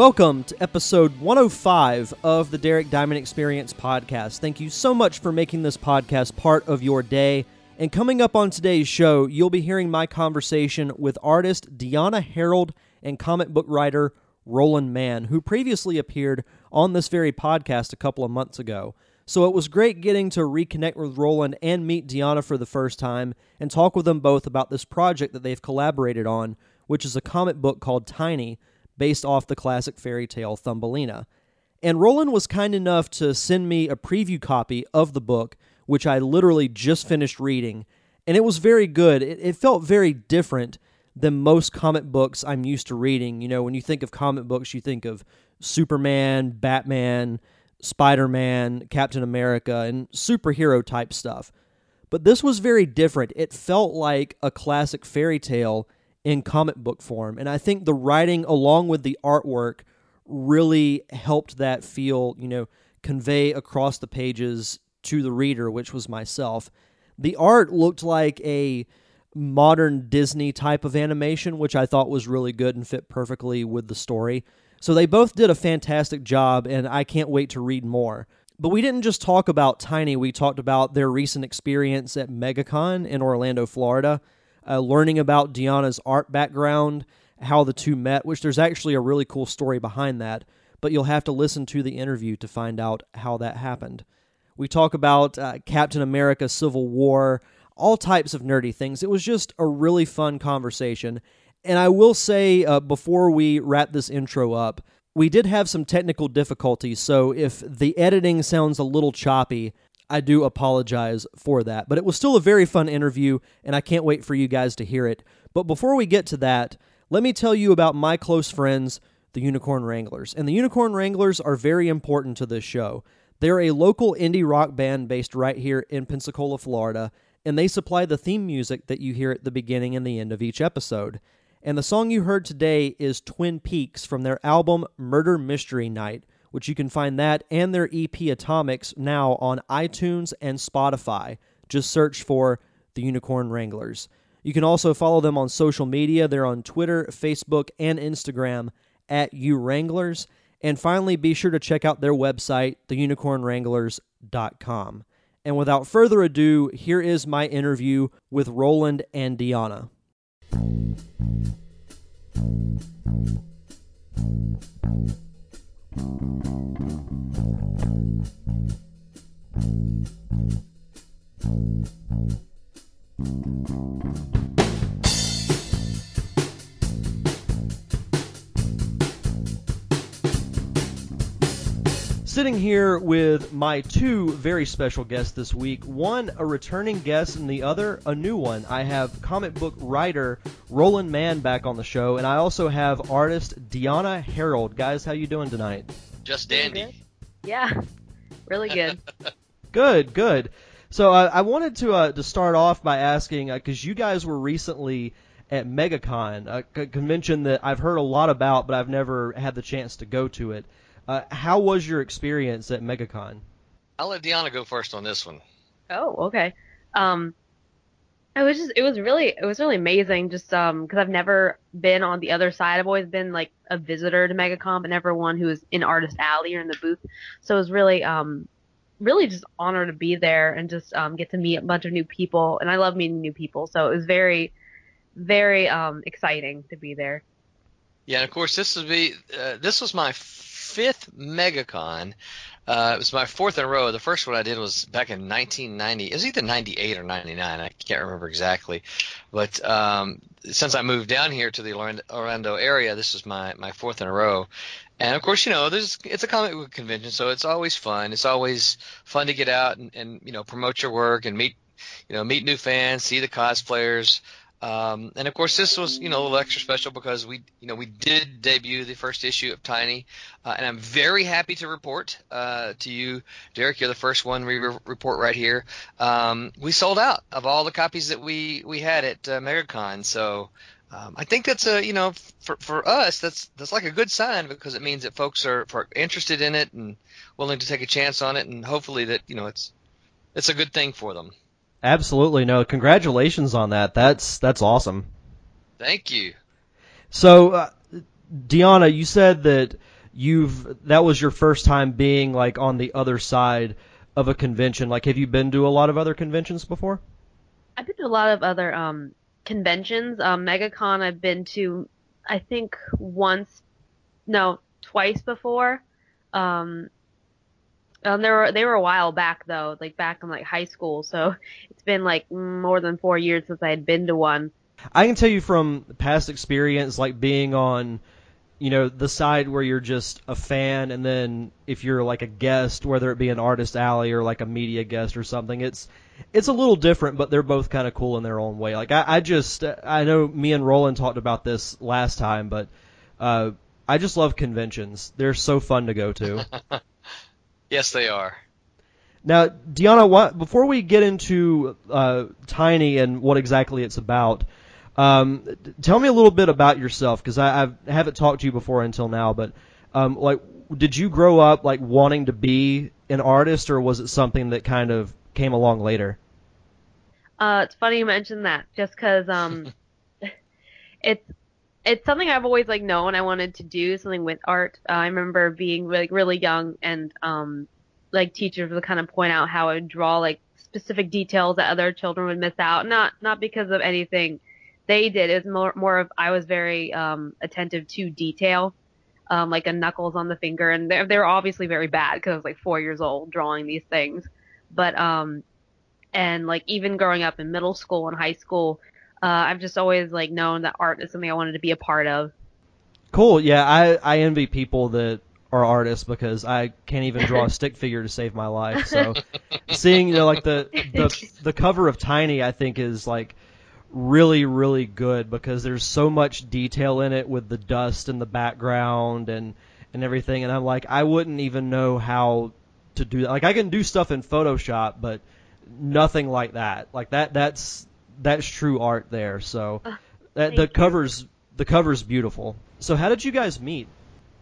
Welcome to episode 105 of the Derek Diamond Experience podcast. Thank you so much for making this podcast part of your day. And coming up on today's show, you'll be hearing my conversation with artist Deonna Herrold and comic book writer Roland Mann, who previously appeared on this very podcast a couple of months ago. So it was great getting to reconnect with Roland and meet Deonna for the first time and talk with them both about this project that they've collaborated on, which is a comic book called Tiny based off the classic fairy tale Thumbelina. And Roland was kind enough to send me a preview copy of the book, which I literally just finished reading, and it was very good. It, it, felt very different than most comic books I'm used to reading. You know, when you think of comic books, you think of Superman, Batman, Spider Man, Captain America, and superhero type stuff. But this was very different. It felt like a classic fairy tale in comic book form. And I think the writing along with the artwork really helped that feel, you know, convey across the pages to the reader, which was myself. The art looked like a modern Disney type of animation, which I thought was really good and fit perfectly with the story. So they both did a fantastic job, and I can't wait to read more. But we didn't just talk about Tiny, we talked about their recent experience at MegaCon in Orlando, Florida uh, learning about Deonna's art background, how the two met, which there's actually a really cool story behind that, but you'll have to listen to the interview to find out how that happened. We talk about uh, Captain America Civil War, all types of nerdy things. It was just a really fun conversation. And I will say, uh, before we wrap this intro up, we did have some technical difficulties, so if the editing sounds a little choppy, I do apologize for that. But it was still a very fun interview, and I can't wait for you guys to hear it. But before we get to that, let me tell you about my close friends, the Unicorn Wranglers. And the Unicorn Wranglers are very important to this show. They're a local indie rock band based right here in Pensacola, Florida, and they supply the theme music that you hear at the beginning and the end of each episode. And the song you heard today is Twin Peaks from their album Murder Mystery Night, which you can find that and their EP Atomics now on iTunes and Spotify. Just search for the Unicorn Wranglers. You can also follow them on social media. They're on Twitter, Facebook, and Instagram at U Wranglers. And finally, be sure to check out their website, theunicornwranglers.com. And without further ado, here is my interview with Roland and Deonna. Sitting here with my two very special guests this week. One, a returning guest, and the other, a new one. I have comic book writer Roland Mann back on the show, and I also have artist Deonna Herrold. Guys, how you doing tonight? Just dandy. Yeah, really good. good, good. So uh, I wanted to uh, to start off by asking because uh, you guys were recently at MegaCon, a convention that I've heard a lot about, but I've never had the chance to go to it. Uh, how was your experience at MegaCon? I'll let Deonna go first on this one. Oh, okay. Um, it was just it was really it was really amazing just um because I've never been on the other side. I've always been like a visitor to MegaCon, but never one who was in Artist Alley or in the booth. So it was really um really just honor to be there and just um get to meet a bunch of new people. And I love meeting new people, so it was very very um exciting to be there. Yeah, and of course this would be uh, this was my fifth MegaCon. Uh, it was my fourth in a row. The first one I did was back in 1990. It was either 98 or 99. I can't remember exactly. But um, since I moved down here to the Orlando area, this is my, my fourth in a row. And of course, you know, there's it's a comic book convention, so it's always fun. It's always fun to get out and, and you know promote your work and meet you know meet new fans, see the cosplayers. Um, and of course, this was you know a little extra special because we you know we did debut the first issue of Tiny, uh, and I'm very happy to report uh, to you, Derek. You're the first one we re- report right here. Um, we sold out of all the copies that we we had at uh, MegaCon, so. Um, I think that's a you know for for us that's that's like a good sign because it means that folks are, are interested in it and willing to take a chance on it and hopefully that you know it's it's a good thing for them. Absolutely no. Congratulations on that. That's that's awesome. Thank you. So, uh, Deonna, you said that you've that was your first time being like on the other side of a convention. Like, have you been to a lot of other conventions before? I've been to a lot of other um, conventions. Um, MegaCon I've been to, I think once, no, twice before. Um, um, they were they were a while back though, like back in like high school. So it's been like more than four years since I had been to one. I can tell you from past experience, like being on, you know, the side where you're just a fan, and then if you're like a guest, whether it be an artist alley or like a media guest or something, it's it's a little different, but they're both kind of cool in their own way. Like I, I just I know me and Roland talked about this last time, but uh, I just love conventions. They're so fun to go to. Yes, they are. Now, Deonna, what, before we get into uh, Tiny and what exactly it's about, um, tell me a little bit about yourself because I, I've, I haven't talked to you before until now. But um, like, did you grow up like wanting to be an artist, or was it something that kind of came along later? Uh, it's funny you mentioned that, just because um, it's it's something I've always like known I wanted to do something with art. Uh, I remember being like really young and um like teachers would kind of point out how I would draw like specific details that other children would miss out. Not not because of anything they did. It was more more of I was very um attentive to detail. Um, like a knuckles on the finger, and they they were obviously very bad because I was like four years old drawing these things. But um, and like even growing up in middle school and high school, uh, I've just always like known that art is something I wanted to be a part of. Cool. Yeah, I I envy people that are artists because I can't even draw a stick figure to save my life. So seeing you know like the the the cover of Tiny I think is like really really good because there's so much detail in it with the dust in the background and and everything and I'm like I wouldn't even know how to do that. Like I can do stuff in Photoshop but nothing like that. Like that that's that's true art there. So Uh, that, the covers the cover's beautiful. So how did you guys meet?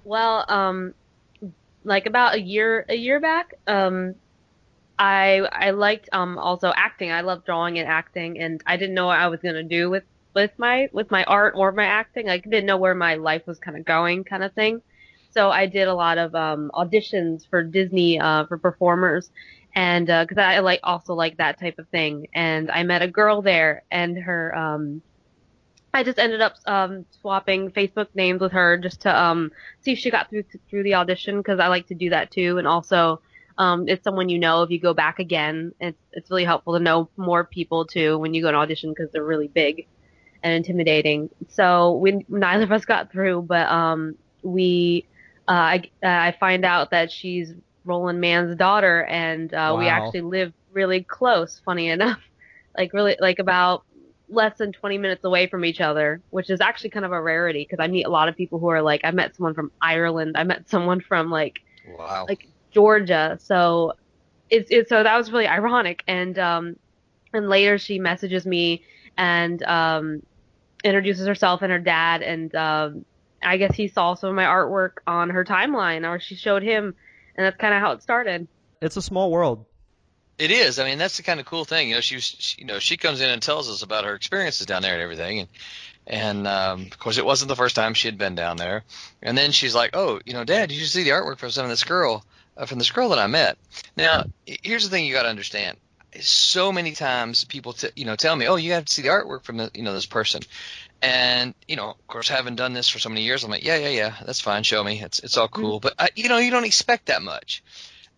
Well, um, like about a year a year back, um, I I liked um also acting. I love drawing and acting, and I didn't know what I was gonna do with with my with my art or my acting. I didn't know where my life was kind of going, kind of thing. So I did a lot of um auditions for Disney uh for performers, and because I like also like that type of thing. And I met a girl there, and her um I just ended up um, swapping Facebook names with her just to um, see if she got through through the audition because I like to do that too. And also, um, it's someone you know if you go back again. It's it's really helpful to know more people too when you go to audition because they're really big and intimidating. So we neither of us got through, but um, we uh, I I find out that she's Roland Mann's daughter, and uh, we actually live really close. Funny enough, like really like about less than 20 minutes away from each other, which is actually kind of a rarity because I meet a lot of people who are like, I met someone from Ireland, I met someone from like Wow. Like- Georgia, so it's, it's so that was really ironic. And um, and later she messages me and um, introduces herself and her dad, and um, I guess he saw some of my artwork on her timeline, or she showed him, and that's kind of how it started. It's a small world. It is. I mean, that's the kind of cool thing. You know, she she, you know, she comes in and tells us about her experiences down there and everything, and and um, of course, it wasn't the first time she had been down there. And then she's like, "Oh, you know, Dad, did you see the artwork from some of this girl, uh, from this girl that I met?" Now, h- here's the thing you got to understand. So many times people, t- you know, tell me, "Oh, you have to see the artwork from the, you know, this person," and you know, of course, having done this for so many years, I'm like, "Yeah, yeah, yeah, that's fine. Show me. It's it's all cool." But I, you know, you don't expect that much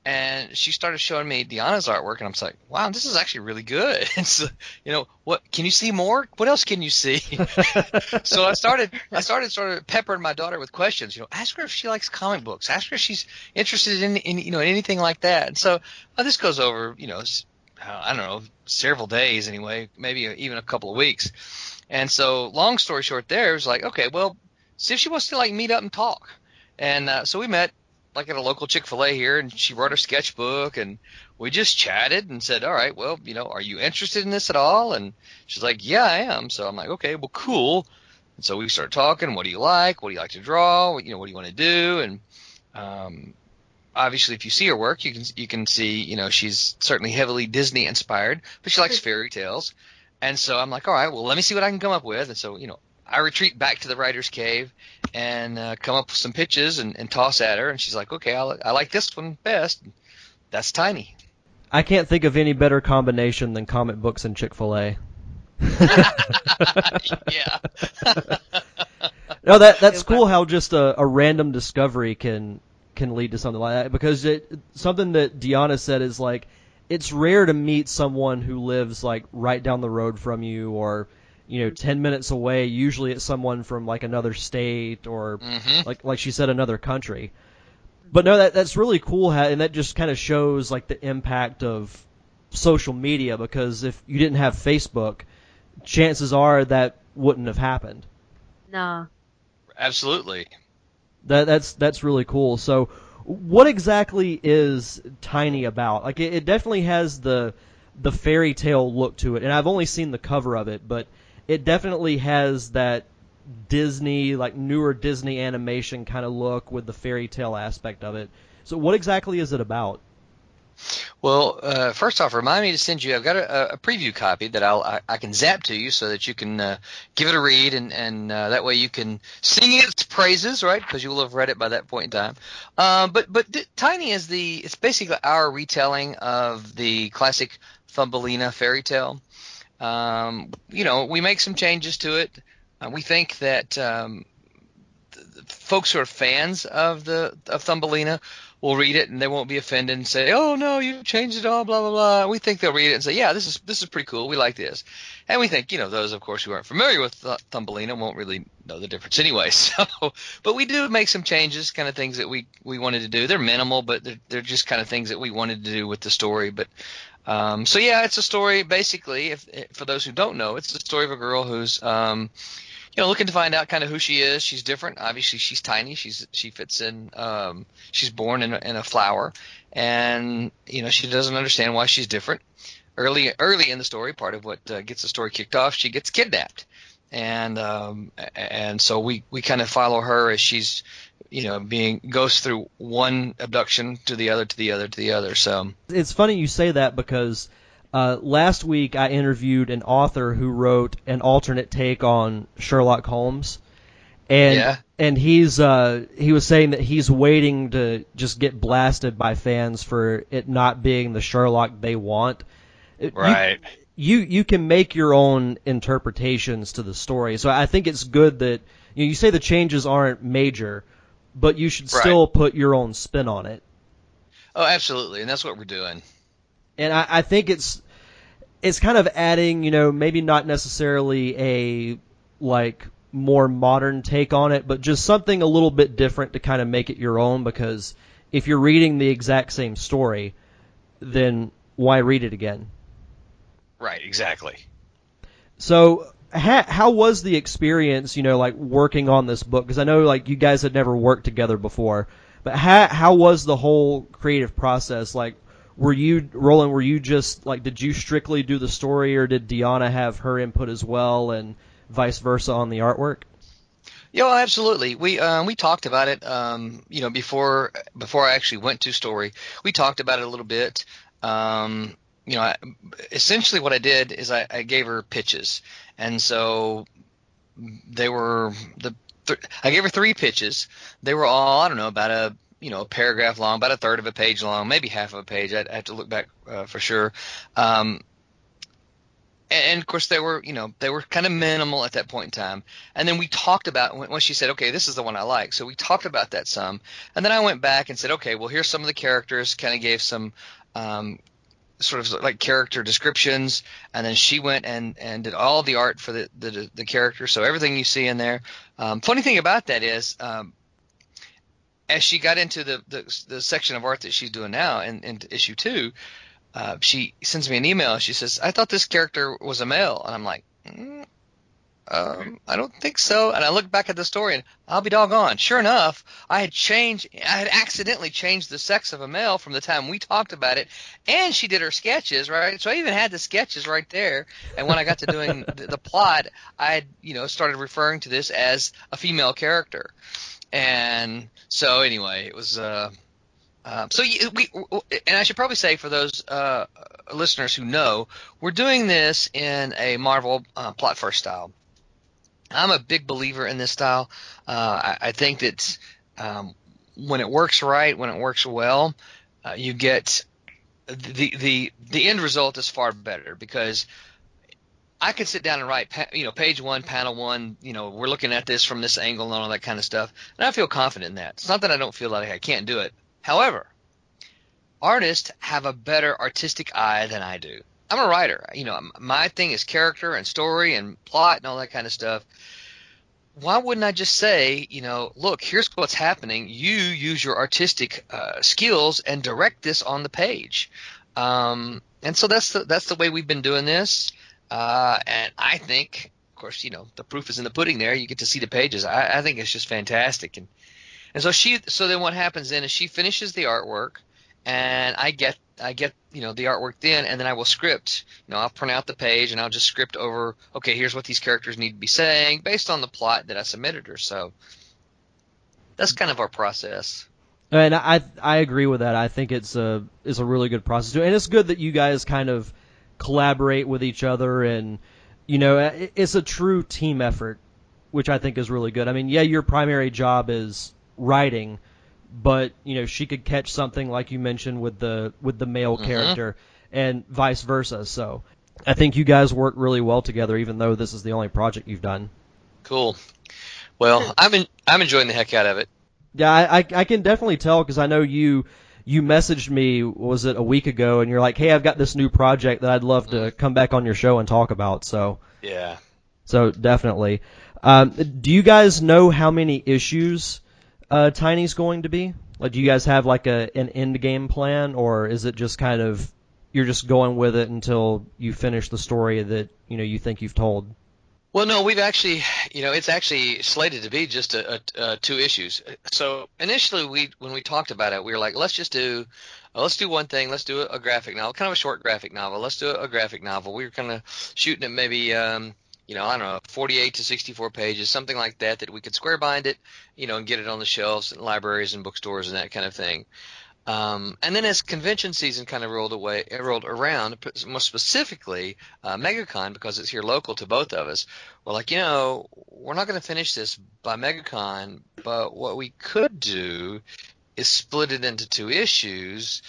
and she started showing me Deonna's artwork, and I'm like, wow, this is actually really good. So, you know, what can you see more? What else can you see? so I started, I started sort of peppering my daughter with questions. You know, ask her if she likes comic books. Ask her if she's interested in, in you know, anything like that. And so uh, this goes over, you know, uh, I don't know, several days anyway, maybe even a couple of weeks. And so, long story short, there it was like, okay, well, see if she wants to like meet up and talk. And uh, so we met like at a local Chick Fil A here, and she brought her sketchbook, and we just chatted and said, all right, well, you know, are you interested in this at all? And she's like, yeah, I am. So I'm like, okay, well, cool. And so we started talking. What do you like? What do you like to draw? You know, what do you want to do? And um, obviously, if you see her work, you can you can see, you know, she's certainly heavily Disney inspired, but she likes fairy tales. And so I'm like, all right, well, let me see what I can come up with. And so, you know, I retreat back to the writer's cave and uh, come up with some pitches and, and toss at her. And she's like, okay, I'll, I like this one best. That's Tiny. I can't think of any better combination than comic books and Chick Fil A. yeah. No, that that's cool. How just a, a random discovery can can lead to something like that because it something that Deonna said is like it's rare to meet someone who lives like right down the road from you or you know 10 minutes away usually it's someone from like another state or Mhm. like like she said another country but no that that's really cool how, and that just kind of shows like the impact of social media because if you didn't have Facebook chances are that wouldn't have happened No. Absolutely. that that's that's really cool. So, what exactly is Tiny about? Like, it, it definitely has the the fairy tale look to it, and I've only seen the cover of it, but it definitely has that Disney, like newer Disney animation kind of look with the fairy tale aspect of it. So, what exactly is it about? Well, uh, first off, remind me to send you. I've got a, a preview copy that I'll I, I can zap to you so that you can uh, give it a read, and and uh, that way you can sing its praises, right? Because you will have read it by that point in time. Um, but but D- Tiny is the it's basically our retelling of the classic Thumbelina fairy tale. Um, you know, we make some changes to it. Uh, we think that um, folks who are fans of the of Thumbelina will read it and they won't be offended and say, "Oh no, you changed it all," blah blah blah. We think they'll read it and say, "Yeah, this is this is pretty cool. We like this." And we think, you know, those of course who aren't familiar with Th- Thumbelina won't really know the difference anyway. So, but we do make some changes, kind of things that we we wanted to do. They're minimal, but they're they're just kind of things that we wanted to do with the story. But um, so yeah, it's a story basically. If, for those who don't know, it's the story of a girl who's um, you know, looking to find out kind of who she is. She's different. Obviously, she's tiny. She's she fits in. Um, she's born in a, in a flower, and you know she doesn't understand why she's different. Early early in the story, part of what uh, gets the story kicked off, she gets kidnapped, and um, and so we we kind of follow her as she's you know being goes through one abduction to the other to the other to the other. So It's funny you say that because uh, last week I interviewed an author who wrote an alternate take on Sherlock Holmes, and Yeah. and he's uh, he was saying that he's waiting to just get blasted by fans for it not being the Sherlock they want. Right. you- you you can make your own interpretations to the story. So I think it's good that you, know, you say the changes aren't major, but you should Right. still put your own spin on it. oh, absolutely, and that's what we're doing. And I, I think it's it's kind of adding, you know, maybe not necessarily a like more modern take on it, but just something a little bit different to kind of make it your own. Because if you're reading the exact same story, then why read it again? Right, exactly. So, how, how was the experience, you know, like working on this book? Because I know, like, you guys had never worked together before, but how how was the whole creative process? Like, were you Roland? Were you just like, did you strictly do the story, or did Deonna have her input as well, and vice versa on the artwork? Yeah, absolutely. We um, we talked about it. Um, you know, before before I actually went to story, we talked about it a little bit. Um, you know, I, essentially what I did is I, I gave her pitches, and so they were the th- I gave her three pitches. They were all I don't know about a you know a paragraph long, about a third of a page long, maybe half of a page. I'd, I'd have to look back uh, for sure. Um, and, and of course they were you know they were kind of minimal at that point in time and then we talked about when, she said okay this is the one i like so we talked about that some and then i went back and said okay well here's some of the characters kind of gave some um, sort of like character descriptions and then she went and and did all the art for the the, the character so everything you see in there um, funny thing about that is um, as she got into the, the the section of art that she's doing now in, in issue two uh, she sends me an email. She says, "I thought this character was a male," and I'm like, mm, um, I don't think so. And I look back at the story, and I'll be doggone. Sure enough, I had changed. I had accidentally changed the sex of a male from the time we talked about it, and she did her sketches right. So I even had the sketches right there. And when I got to doing the, the plot, I had you know started referring to this as a female character. And so anyway, it was. Uh, uh, so we, and I should probably say for those uh, listeners who know, we're doing this in a Marvel uh, plot first style. I'm a big believer in this style. Uh, I, I, think that um, when it works right, when it works well, uh, you get the the the end result is far better because I could sit down and write, you know, page one, panel one. You know, we're looking at this from this angle and all that kind of stuff, and I feel confident in that. It's not that I don't feel like I can't do it. However, artists have a better artistic eye than I do. I'm a writer. You know, my thing is character and story and plot and all that kind of stuff. Why wouldn't I just say, you know, look, here's what's happening. You use your artistic uh, skills and direct this on the page. Um, and so that's the that's the way we've been doing this. Uh, and I think, of course, you know, the proof is in the pudding. There, you get to see the pages. I, I think it's just fantastic. And and so she, so then what happens then is she finishes the artwork, and I get I get you know the artwork then, and then I will script. You know, I'll print out the page and I'll just script over. Okay, here's what these characters need to be saying based on the plot that I submitted her. So that's kind of our process. And I I agree with that. I think it's a it's a really good process too, and it's good that you guys kind of collaborate with each other, and you know it's a true team effort, which I think is really good. I mean, yeah, your primary job is writing, but you know she could catch something like you mentioned with the with the male mm-hmm. character and vice versa. So I think you guys work really well together, even though this is the only project you've done. Cool. Well, I'm in, I'm enjoying the heck out of it. Yeah, I I, I can definitely tell because I know you you messaged me was it a week ago and you're like, hey, I've got this new project that I'd love to mm-hmm. come back on your show and talk about. So yeah. So definitely. Um, do you guys know how many issues uh, Tiny's going to be? Like, do you guys have like a an end game plan, or is it just kind of you're just going with it until you finish the story that you know you think you've told? Well, no, we've actually, you know, it's actually slated to be just a, a, a two issues. So initially, we when we talked about it, we were like, let's just do, uh, let's do one thing. Let's do a, graphic novel, kind of a short graphic novel. Let's do a, graphic novel. We were kind of shooting at maybe um, you know, I don't know, 48 to 64 pages, something like that, that we could square bind it, you know, and get it on the shelves in libraries and bookstores and that kind of thing. Um, and then as convention season kind of rolled away, rolled around, more specifically uh, MegaCon because it's here local to both of us, we're like, you know, we're not going to finish this by MegaCon, but what we could do is split it into two issues,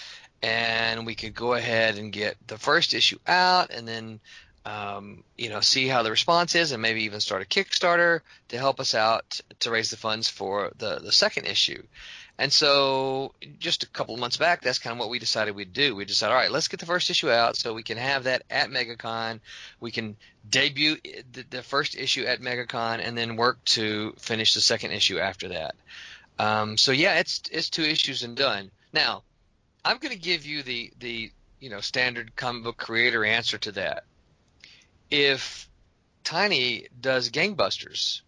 and we could go ahead and get the first issue out, and then um, you know, see how the response is, and maybe even start a Kickstarter to help us out to raise the funds for the the second issue. And so, just a couple months back, that's kind of what we decided we'd do. We decided, all right, let's get the first issue out so we can have that at MegaCon. We can debut the, the first issue at MegaCon, and then work to finish the second issue after that. Um, so yeah, it's it's two issues and done. Now, I'm going to give you the the you know standard comic book creator answer to that if Tiny does gangbusters,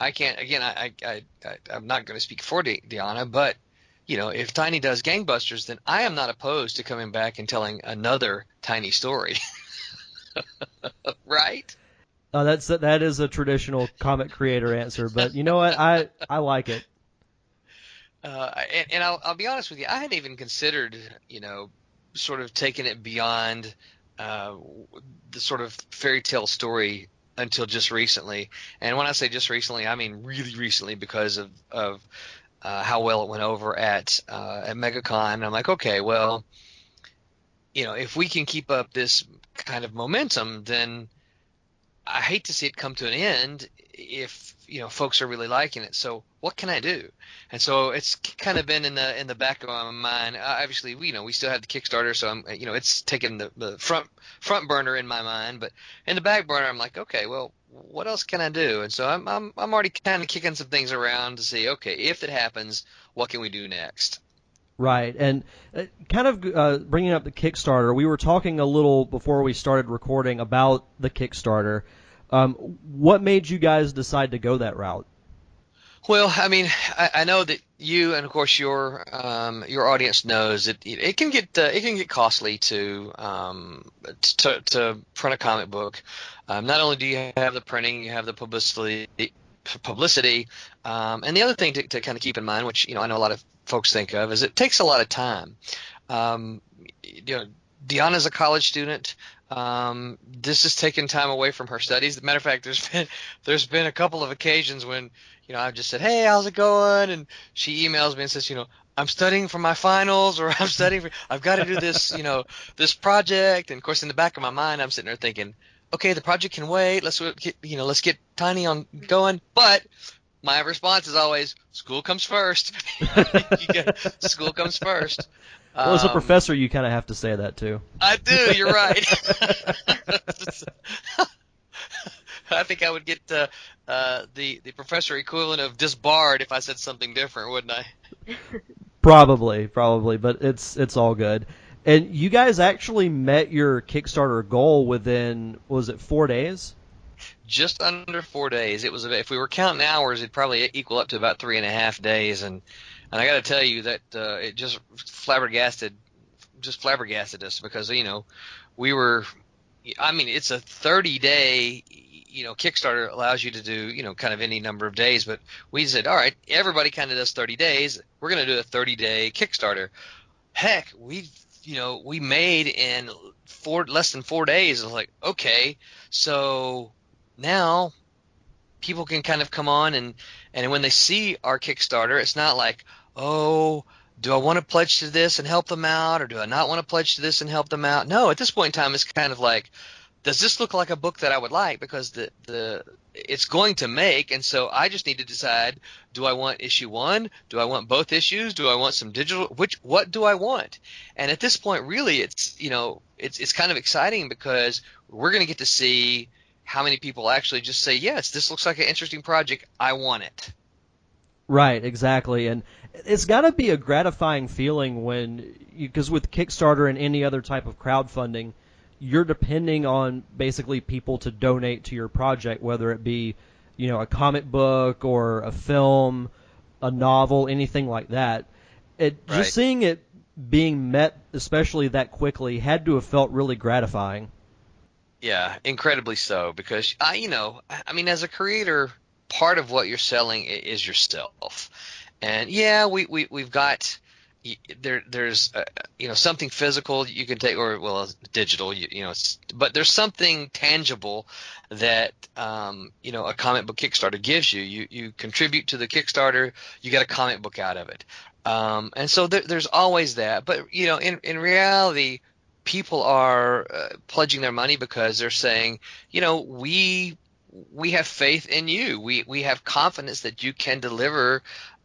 I can't. Again, I, I, I I'm not going to speak for Deonna, but you know, if Tiny does gangbusters, then I am not opposed to coming back and telling another Tiny story. right? Oh, that's that is a traditional comic creator answer, but you know what? I I like it. Uh, and, and I'll, I'll be honest with you, I hadn't even considered, you know, sort of taking it beyond uh, the sort of fairy tale story until just recently. And when I say just recently, I mean really recently because of of uh, how well it went over at uh, at MegaCon. I'm like, okay, well, you know, if we can keep up this kind of momentum, then I hate to see it come to an end if you know folks are really liking it. So what can I do? And so it's kind of been in the in the back of my mind. Uh, obviously, we, you know, we still have the Kickstarter, so I'm you know it's taken the, the front front burner in my mind. But in the back burner, I'm like, okay, well, what else can I do? And so I'm I'm I'm already kind of kicking some things around to see, okay, if it happens, what can we do next? Right, and uh, kind of uh, bringing up the Kickstarter, we were talking a little before we started recording about the Kickstarter Um, what made you guys decide to go that route? Well, I mean, I, I know that you and of course your um, your audience knows that it can get uh, it can get costly to um, to, to print a comic book. Um, not only do you have the printing, you have the publicity publicity, um, and the other thing to, to kind of keep in mind, which you know I know a lot of folks think of, is it takes a lot of time. Um, you know, Deonna's a college student. Um, this has taken time away from her studies. Matter of fact, there's been there's been a couple of occasions when you know I've just said, "Hey, how's it going?" and she emails me and says, "You know, I'm studying for my finals, or I'm studying for I've got to do this, you know, this project." And of course, in the back of my mind, I'm sitting there thinking, "Okay, the project can wait. Let's get you know, let's get Tiny on going." But my response is always, "School comes first. get, school comes first. Well, as a Um, professor, you kind of have to say that too. I do. You're right. I think I would get uh, uh, the the professor equivalent of disbarred if I said something different, wouldn't I? Probably, probably, but it's it's all good. And you guys actually met your Kickstarter goal within was it four days? Just under four days. It was if we were counting hours, it'd probably equal up to about three and a half days. And and I got to tell you that uh, it just flabbergasted, just flabbergasted us because you know we were. I mean, it's a 30 day. You know, Kickstarter allows you to do you know kind of any number of days, but we said, all right, everybody kind of does 30 days. We're going to do a 30 day Kickstarter. Heck, we you know we made in four less than four days. I was like, okay, so now people can kind of come on and and when they see our Kickstarter, it's not like, oh, do I want to pledge to this and help them out, or do I not want to pledge to this and help them out? No, at this point in time, it's kind of like, does this look like a book that I would like? Because the the it's going to make, and so I just need to decide: do I want issue one? Do I want both issues? Do I want some digital? Which what do I want? And at this point, really, it's you know, it's it's kind of exciting because we're going to get to see how many people actually just say, yes, this looks like an interesting project. I want it. Right, exactly, and it's got to be a gratifying feeling when because with Kickstarter and any other type of crowdfunding, you're depending on basically people to donate to your project, whether it be you know a comic book or a film, a novel, anything like that. It Right. just seeing it being met, especially that quickly, had to have felt really gratifying. Yeah, incredibly so because I, you know, I mean, as a creator, part of what you're selling is yourself, and yeah, we we we've got there there's uh, you know something physical you can take or well digital you, you know but there's something tangible that um, you know a comic book Kickstarter gives you. You you contribute to the Kickstarter you get a comic book out of it. Um, and so there, there's always that. But you know in in reality people are uh, pledging their money because they're saying, you know, we we have faith in you. We we have confidence that you can deliver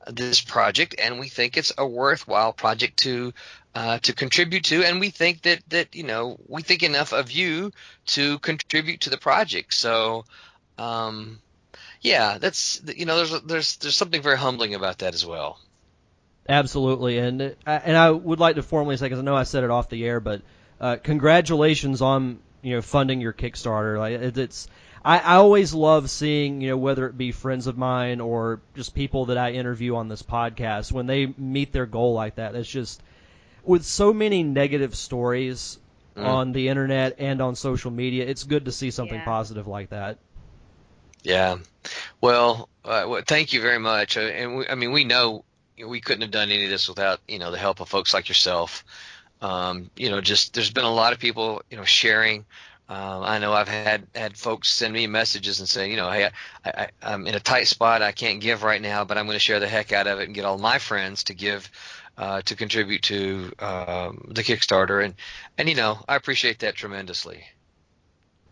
this project, and we think it's a worthwhile project to uh, to contribute to, and we think that that you know we think enough of you to contribute to the project. So. Um, yeah, that's you know, there's there's there's something very humbling about that as well. Absolutely, and uh, and I would like to formally say because I know I said it off the air, but uh, congratulations on you know funding your Kickstarter. Like it, it's I, I always love seeing you know whether it be friends of mine or just people that I interview on this podcast when they meet their goal like that. It's just with so many negative stories Mm. on the internet and on social media, it's good to see something Yeah. positive like that. Yeah. Well, uh, well thank you very much. Uh, and we, I mean, we know we couldn't have done any of this without you know the help of folks like yourself. Um, you know, just there's been a lot of people you know sharing. Um, I know I've had had folks send me messages and say, you know, hey, I, I'm in a tight spot. I can't give right now, but I'm going to share the heck out of it and get all my friends to give uh, to contribute to um, the Kickstarter. And and you know, I appreciate that tremendously.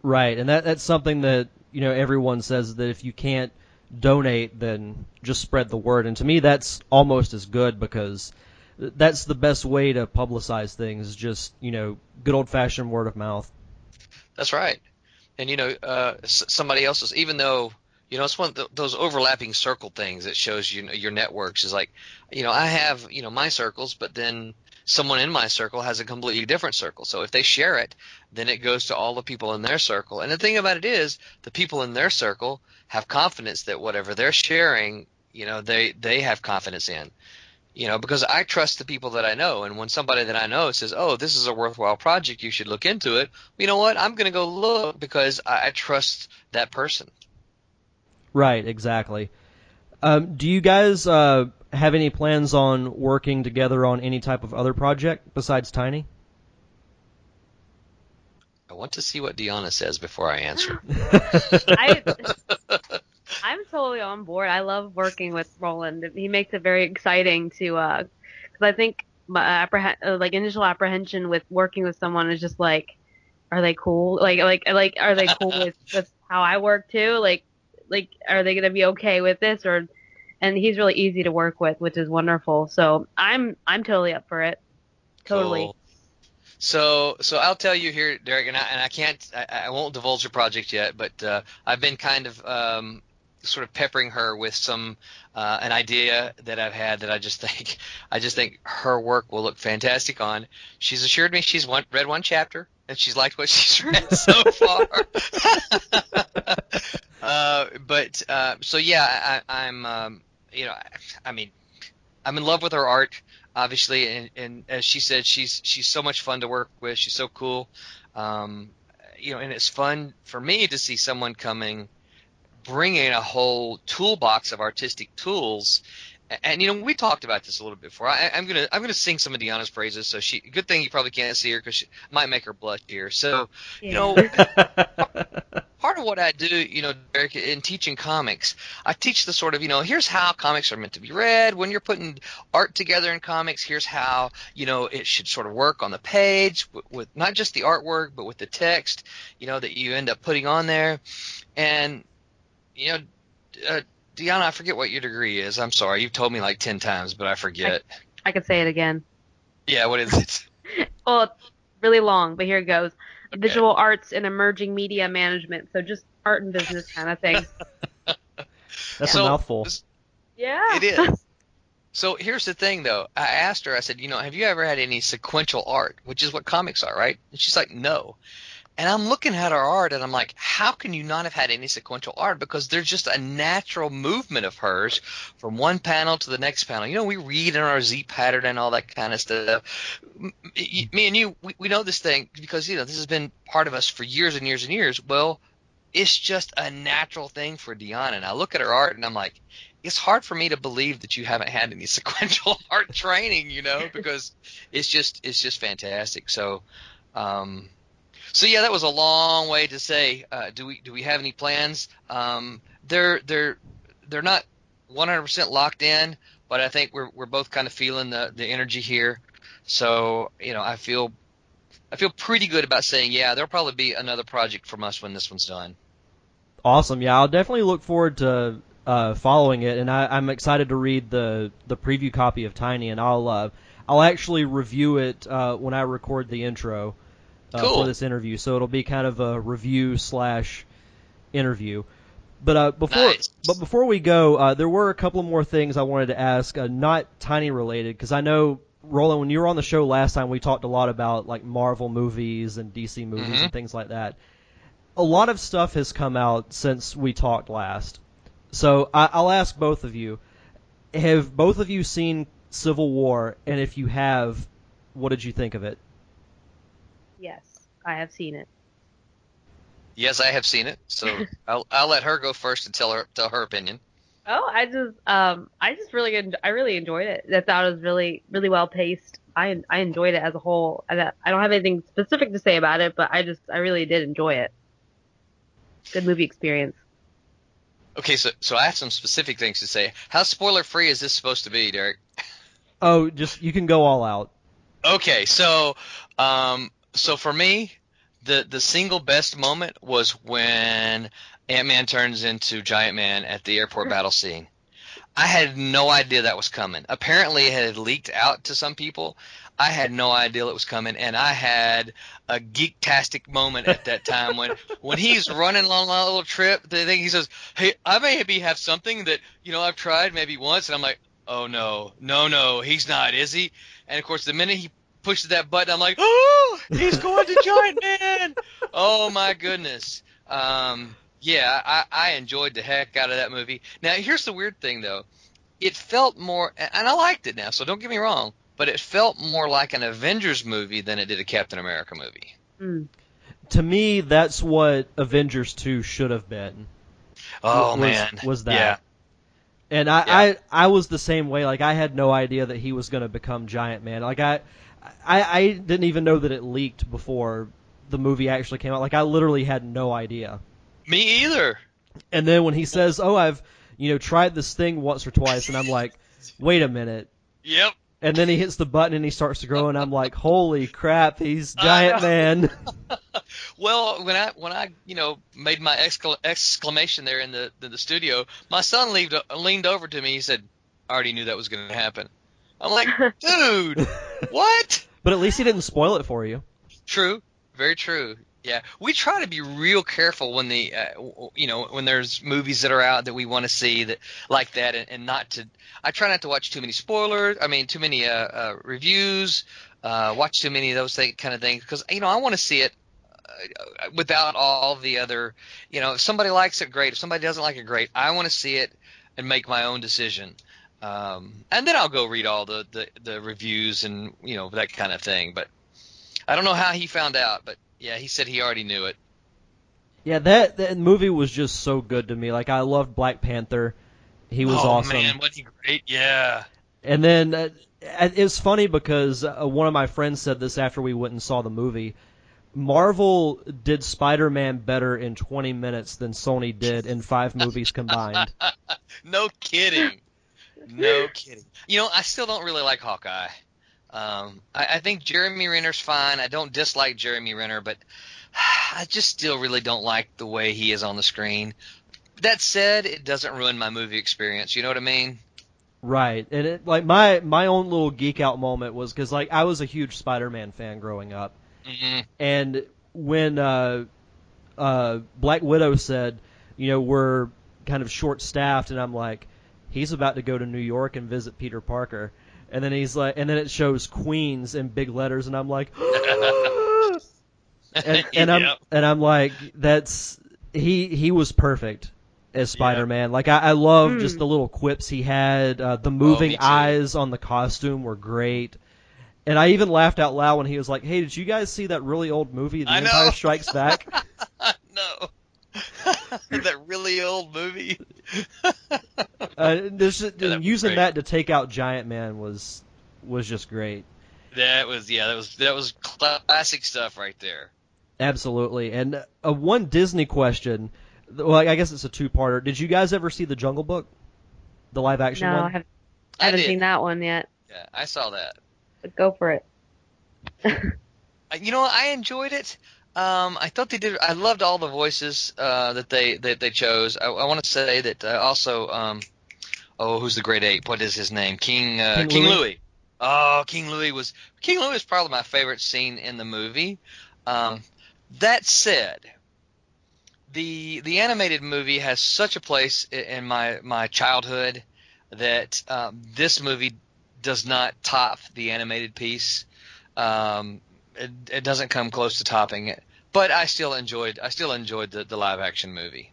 Right, and that that's something that you know everyone says that if you can't donate, then just spread the word. And to me, that's almost as good because that's the best way to publicize things. Just you know, good old fashioned word of mouth. That's right. And you know, uh, somebody else's, even though you know, it's one of th- those overlapping circle things that shows you your networks is like, you know, I have you know my circles, but then someone in my circle has a completely different circle. So if they share it, then it goes to all the people in their circle. And the thing about it is, the people in their circle have confidence that whatever they're sharing, you know, they they have confidence in. You know, because I trust the people that I know, and when somebody that I know says, "Oh, this is a worthwhile project, you should look into it," you know what? I'm going to go look because I, I trust that person. Right, exactly. Um, do you guys uh, have any plans on working together on any type of other project besides Tiny? I want to see what Deonna says before I answer. I, I'm totally on board. I love working with Roland. He makes it very exciting to, uh, cause I think my appreh- uh, like initial apprehension with working with someone is just like, are they cool? Like, like, like, are they cool with, with how I work too? Like, like, are they going to be okay with this or, and he's really easy to work with, which is wonderful. So I'm, I'm totally up for it. Totally. Cool. So, so I'll tell you here, Derek, and I, and I can't, I, I won't divulge your project yet, but uh, I've been kind of um, sort of peppering her with some uh, an idea that I've had that I just think, I just think her work will look fantastic on. She's assured me she's one, read one chapter and she's liked what she's read so far. uh, but uh, so yeah, I, I'm, um, you know, I, I mean, I'm in love with her art obviously, and, and as she said, she's she's so much fun to work with. She's so cool, um, you know, and it's fun for me to see someone coming, bringing a whole toolbox of artistic tools. And, you know we talked about this a little bit before. I, I'm gonna I'm gonna sing some of Deonna's praises. So she good thing you probably can't see her because she might make her blush here. So you know part of what I do, you know, Derek, in teaching comics, I teach the sort of, you know, here's how comics are meant to be read. When you're putting art together in comics, here's how, you know, it should sort of work on the page with, with not just the artwork, but with the text, you know, that you end up putting on there. And, you know, uh, Deonna, I forget what your degree is. I'm sorry. You've told me like 10 times, but I forget. I, I could say it again. Yeah, what is it? well, it's really long, but here it goes. Okay. Visual arts and emerging media management. So just art and business kind of thing. That's so, a mouthful. Yeah. It is. So here's the thing, though. I asked her. I said, you know, have you ever had any sequential art, which is what comics are, right? And she's like, no. And I'm looking at her art, and I'm like, how can you not have had any sequential art? Because there's just a natural movement of hers from one panel to the next panel. You know, we read in our Z pattern and all that kind of stuff. Me and you, we, we know this thing because you know this has been part of us for years and years and years. Well, it's just a natural thing for Deonna. And I look at her art, and I'm like, it's hard for me to believe that you haven't had any sequential art training, you know, because it's just it's just fantastic. So. Um, so yeah, that was a long way to say, uh, do we do we have any plans? Um, they're they're they're not 100% locked in, but I think we're we're both kind of feeling the the energy here. So you know, I feel I feel pretty good about saying, yeah, there'll probably be another project from us when this one's done. Awesome. Yeah, I'll definitely look forward to uh, following it, and I, am excited to read the the preview copy of Tiny, and I'll uh, I'll actually review it uh, when I record the intro uh, cool. for this interview. So it'll be kind of a review slash interview. But uh, before nice. but before we go, uh, there were a couple more things I wanted to ask, uh, not tiny related, because I know Roland, when you were on the show last time, we talked a lot about like Marvel movies and DC movies mm-hmm. and things like that. A lot of stuff has come out since we talked last. So I, I'll ask both of you: Have both of you seen Civil War? And if you have, what did you think of it? Yes, I have seen it. Yes, I have seen it. So I'll I'll let her go first and tell her tell her opinion. Oh, I just um I just really en- I really enjoyed it. I thought it was really really well paced. I I enjoyed it as a whole. I, I don't have anything specific to say about it, but I just I really did enjoy it. Good movie experience. Okay, so so I have some specific things to say. How spoiler free is this supposed to be, Derek? Oh, just you can go all out. Okay, so um so for me, the the single best moment was when Ant Man turns into Giant Man at the airport battle scene. I had no idea that was coming. Apparently, it had leaked out to some people. I had no idea it was coming, and I had a geektastic moment at that time when when he's running along a little trip. The thing he says, "Hey, I maybe have something that you know I've tried maybe once," and I'm like, oh no, no, no, he's not, is he? And of course, the minute he pushes that button, I'm like, oh, he's going to Giant Man. Oh my goodness. Um, yeah, I, I enjoyed the heck out of that movie. Now, here's the weird thing though. It felt more, and I liked it now, so don't get me wrong, but it felt more like an Avengers movie than it did a Captain America movie. Mm. To me, that's what Avengers 2 should have been. Oh was, man, was that? Yeah. And I, Yeah. I, I was the same way. Like I had no idea that he was going to become Giant Man. Like I, I, I didn't even know that it leaked before the movie actually came out. Like I literally had no idea. Me either. And then when he says, "Oh, I've, you know, tried this thing once or twice," and I'm like, "Wait a minute." Yep. And then he hits the button and he starts to grow, and I'm like, "Holy crap, he's Giant. Man!" Well, when I when I you know made my excla- exclamation there in the in the studio, my son leaned leaned over to me. He said, "I already knew that was going to happen." I'm like, "Dude, what?" but at least he didn't spoil it for you. True, very true. Yeah, we try to be real careful when the uh, you know when there's movies that are out that we want to see that like that, and, and not to. I try not to watch too many spoilers. I mean, too many uh, uh, reviews. Uh, watch too many of those thing, kind of things because you know I want to see it uh, without all the other. You know, if somebody likes it, great. If somebody doesn't like it, great. I want to see it and make my own decision. Um, and then I'll go read all the, the, the reviews and you know that kind of thing. But I don't know how he found out, but yeah, he said he already knew it. Yeah, that that movie was just so good to me. Like I loved Black Panther. He was awesome. oh, awesome. man, wasn't he great? Yeah. And then uh, it's funny because uh, one of my friends said this after we went and saw the movie. Marvel did Spider-Man better in 20 minutes than Sony did in five movies combined. No kidding. No kidding. You know, I still don't really like Hawkeye. Um, I, I think Jeremy Renner's fine. I don't dislike Jeremy Renner, but I just still really don't like the way he is on the screen. That said, it doesn't ruin my movie experience. You know what I mean? Right. And it like my my own little geek out moment was cuz like I was a huge Spider-Man fan growing up. hmm And when uh uh Black Widow said, you know, we're kind of short staffed and I'm like he's about to go to New York and visit Peter Parker. And then he's like and then it shows Queens in big letters and I'm like and, and I'm Yep. and I'm like, that's he he was perfect as Spider-Man. Like I, I love Hmm. just the little quips he had. Uh, the moving me too. eyes on the costume were great. And I even laughed out loud when he was like, "Hey, did you guys see that really old movie, The I know. Empire Strikes Back?" no. that really old movie. uh, there's just, that using that to take out Giant Man was was just great. That was yeah, that was that was classic stuff right there. Absolutely. And uh, one Disney question. Well, I guess it's a two-parter. Did you guys ever see the Jungle Book, the live-action No, one? I, have, I I haven't did. seen that one yet. Yeah, I saw that. But go for it. Uh, You know, I enjoyed it. Um, I thought they did. I loved all the voices uh, that they that they chose. I, I want to say that uh, also. Um, oh, who's the great ape? What is his name? King uh, King King, Louis. Louis. Oh, King Louis was King Louis is probably my favorite scene in the movie. Um, that said, the the animated movie has such a place in my my childhood that um, this movie does not top the animated piece. Um, it, it doesn't come close to topping it, but I still enjoyed I still enjoyed the, the live action movie.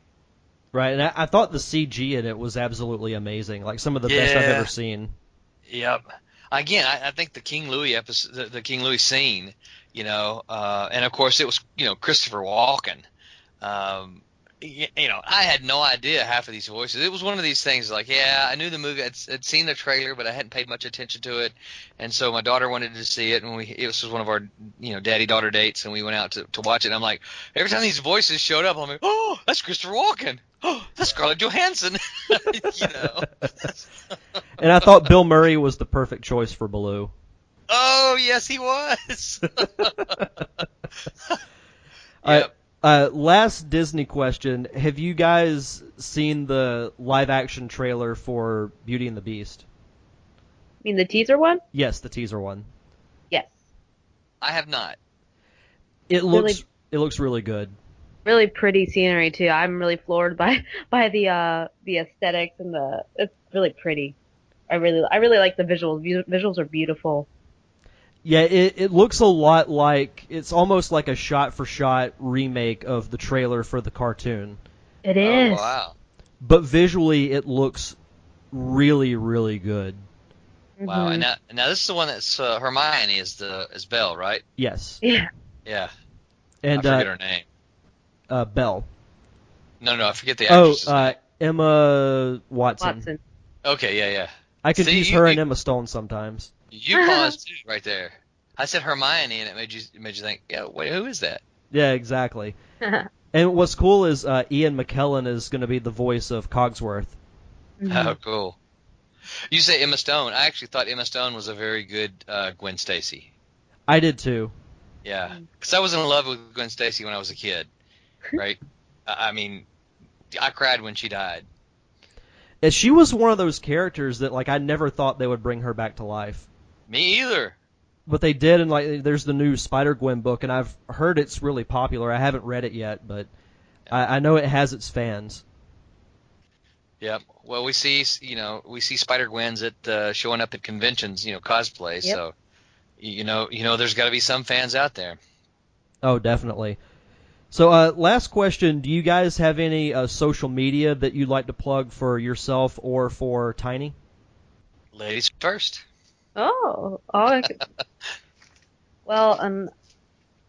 Right, and I, I thought the CG in it was absolutely amazing. Like some of the best I've ever seen. Yep. Again, I, I think the King Louis episode, the, the King Louis scene, you know, uh, and of course it was you know Christopher Walken. Um, you know, I had no idea half of these voices. It was one of these things like, yeah, I knew the movie, I'd, I'd seen the trailer, but I hadn't paid much attention to it, and so my daughter wanted to see it, and we it was one of our you know daddy daughter dates, and we went out to to watch it. And I'm like, every time these voices showed up, I'm like, oh, that's Christopher Walken. Oh, that's Scarlett Johansson. you know. And I thought Bill Murray was the perfect choice for Baloo. Oh yes, he was. Yep. Uh, last Disney question: Have you guys seen the live-action trailer for Beauty and the Beast? I mean, the teaser one? Yes, the teaser one. Yes. I have not. It Really- looks it looks really good. Really pretty scenery too. I'm really floored by by the uh the aesthetics and the it's really pretty. I really I really like the visuals. Visuals are beautiful. Yeah, it, it looks a lot like it's almost like a shot for shot remake of the trailer for the cartoon. It is. Oh, wow. But visually it looks really, really good. Wow. Mhm. And now, now this is the one that's uh, Hermione is the is Belle, right? Yes. Yeah. Yeah. And I forget uh, her name. uh Belle. No, no, I forget the Oh, actress. uh Emma Watson. Watson. okay, yeah, yeah. I confuse See, her you- and Emma Stone sometimes. You paused too, right there. I said Hermione, and it made you it made you think, yeah, wait, who is that? Yeah, exactly. And what's cool is uh, Ian McKellen is going to be the voice of Cogsworth. Mhm. Oh, cool. You say Emma Stone. I actually thought Emma Stone was a very good uh, Gwen Stacy. I did too. Yeah, because I was in love with Gwen Stacy when I was a kid, right? I I mean, I cried when she died. And she was one of those characters that like I never thought they would bring her back to life. Me either. But they did, and like there's the new Spider Gwen book, and I've heard it's really popular. I haven't read it yet, but I, I know it has its fans. Yep. Well, we see, you know, we see Spider Gwens at uh, showing up at conventions, you know, cosplay. Yep. So, you know, you know, there's got to be some fans out there. Oh, definitely. So, uh, last question: Do you guys have any uh, social media that you'd like to plug for yourself or for Tiny? Ladies first. Oh, all I could, well, um,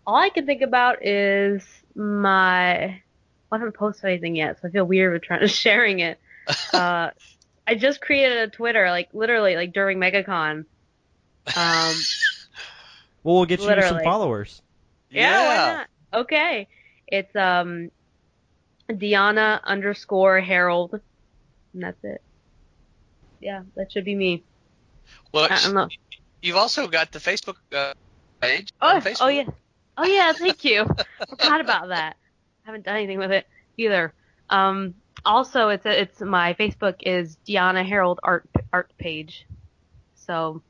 all I can think about is my. Well, I haven't posted anything yet, so I feel weird with trying to sharing it. Uh, I just created a Twitter, like literally, like during MegaCon. Um, Well, we'll get you some Literally. followers. yeah, why not? Okay, it's um, Deonna underscore Herrold, and that's it. Yeah, that should be me. Well, I don't know. you've also got the Facebook uh, page. Oh, Facebook. oh yeah. Oh yeah, thank you. Forgot about that. I haven't done anything with it either. Um, also, it's a, it's my Facebook is Deonna Herrold art art page, so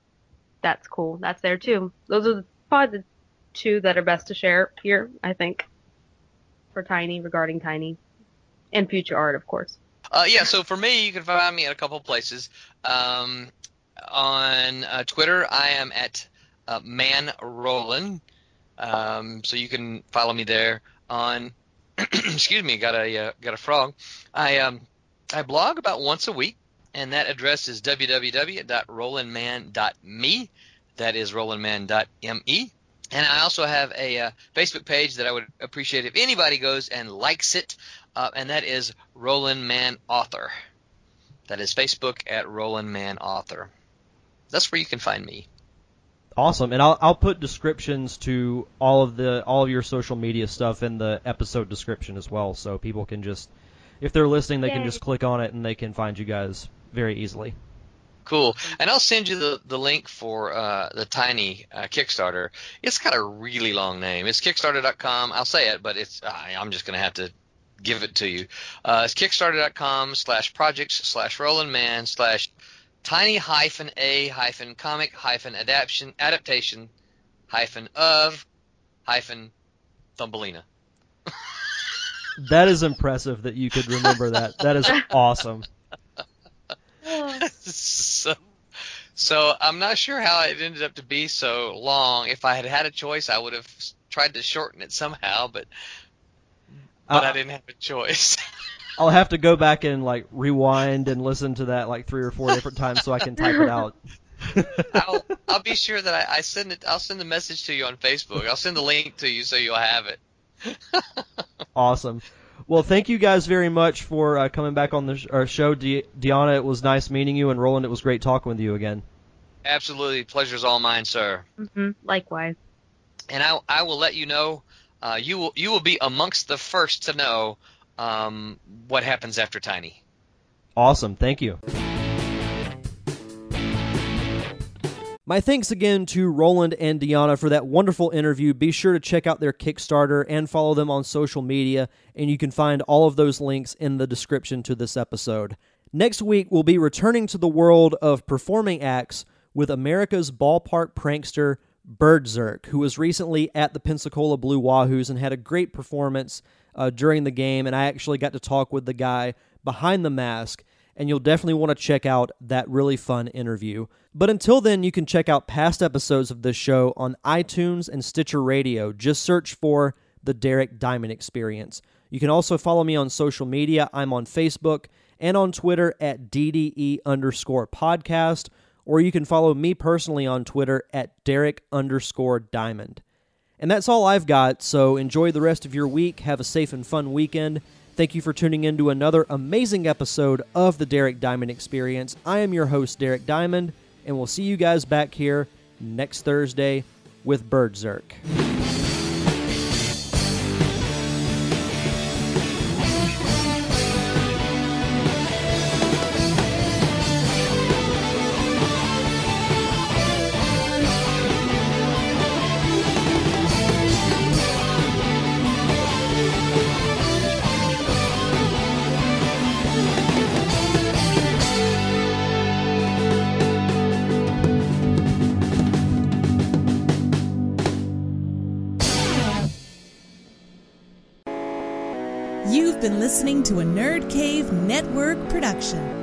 that's cool. That's there too. Those are probably the two that are best to share here, I think, for Tiny regarding Tiny, and future art, of course. Uh, yeah, so for me, you can find me at a couple of places. Um, on uh, Twitter, I am at uh, Mann Roland, um, so you can follow me there. On, excuse me, got a uh, got a frog. I um I blog about once a week, and that address is www.rolandman.me. That is rolandman.me. And I also have a uh, Facebook page that I would appreciate if anybody goes and likes it, uh, and that is Roland Mann Author. That is Facebook at Roland Mann Author. That's where you can find me. Awesome, and I'll I'll put descriptions to all of the all of your social media stuff in the episode description as well, so people can just if they're listening, they can just click on it and they can find you guys very easily. Cool. And I'll send you the, the link for uh, the Tiny uh, Kickstarter. It's got a really long name. It's Kickstarter.com. I'll say it, but it's I I'm just going to have to give it to you. Uh, it's Kickstarter.com slash projects slash Roland Mann slash tiny hyphen a hyphen comic hyphen adaptation adaptation hyphen of hyphen Thumbelina. That is impressive that you could remember that. That is awesome. so, so I'm not sure how it ended up to be so long. If I had had a choice, I would have tried to shorten it somehow, but but I Uh, didn't have a choice. I'll have to go back and like rewind and listen to that like three or four different times so I can type it out. I'll I'll be sure that I, I send it. I'll send the message to you on Facebook. I'll send the link to you so you'll have it. awesome. Well, thank you guys very much for uh, coming back on the sh- our show, De- Deonna. It was nice meeting you, and Roland, it was great talking with you again. Absolutely, pleasure's all mine, sir. hmm Likewise. And I I will let you know. Uh, you will you will be amongst the first to know um, what happens after Tiny. Awesome. Thank you. My thanks again to Roland and Deonna for that wonderful interview. Be sure to check out their Kickstarter and follow them on social media, and you can find all of those links in the description to this episode. Next week, we'll be returning to the world of performing acts with America's ballpark prankster, Birdzerk, who was recently at the Pensacola Blue Wahoos and had a great performance uh, during the game. And I actually got to talk with the guy behind the mask and you'll definitely want to check out that really fun interview. But until then, you can check out past episodes of this show on iTunes and Stitcher Radio. Just search for The Derek Diamond Experience. You can also follow me on social media. I'm on Facebook and on Twitter at DDE underscore podcast, or you can follow me personally on Twitter at Derek underscore Diamond. And that's all I've got, so enjoy the rest of your week. Have a safe and fun weekend. Thank you for tuning in to another amazing episode of the Derek Diamond Experience. I am your host, Derek Diamond, and we'll see you guys back here next Thursday with Birdzerk. A Nerd Cave Network production.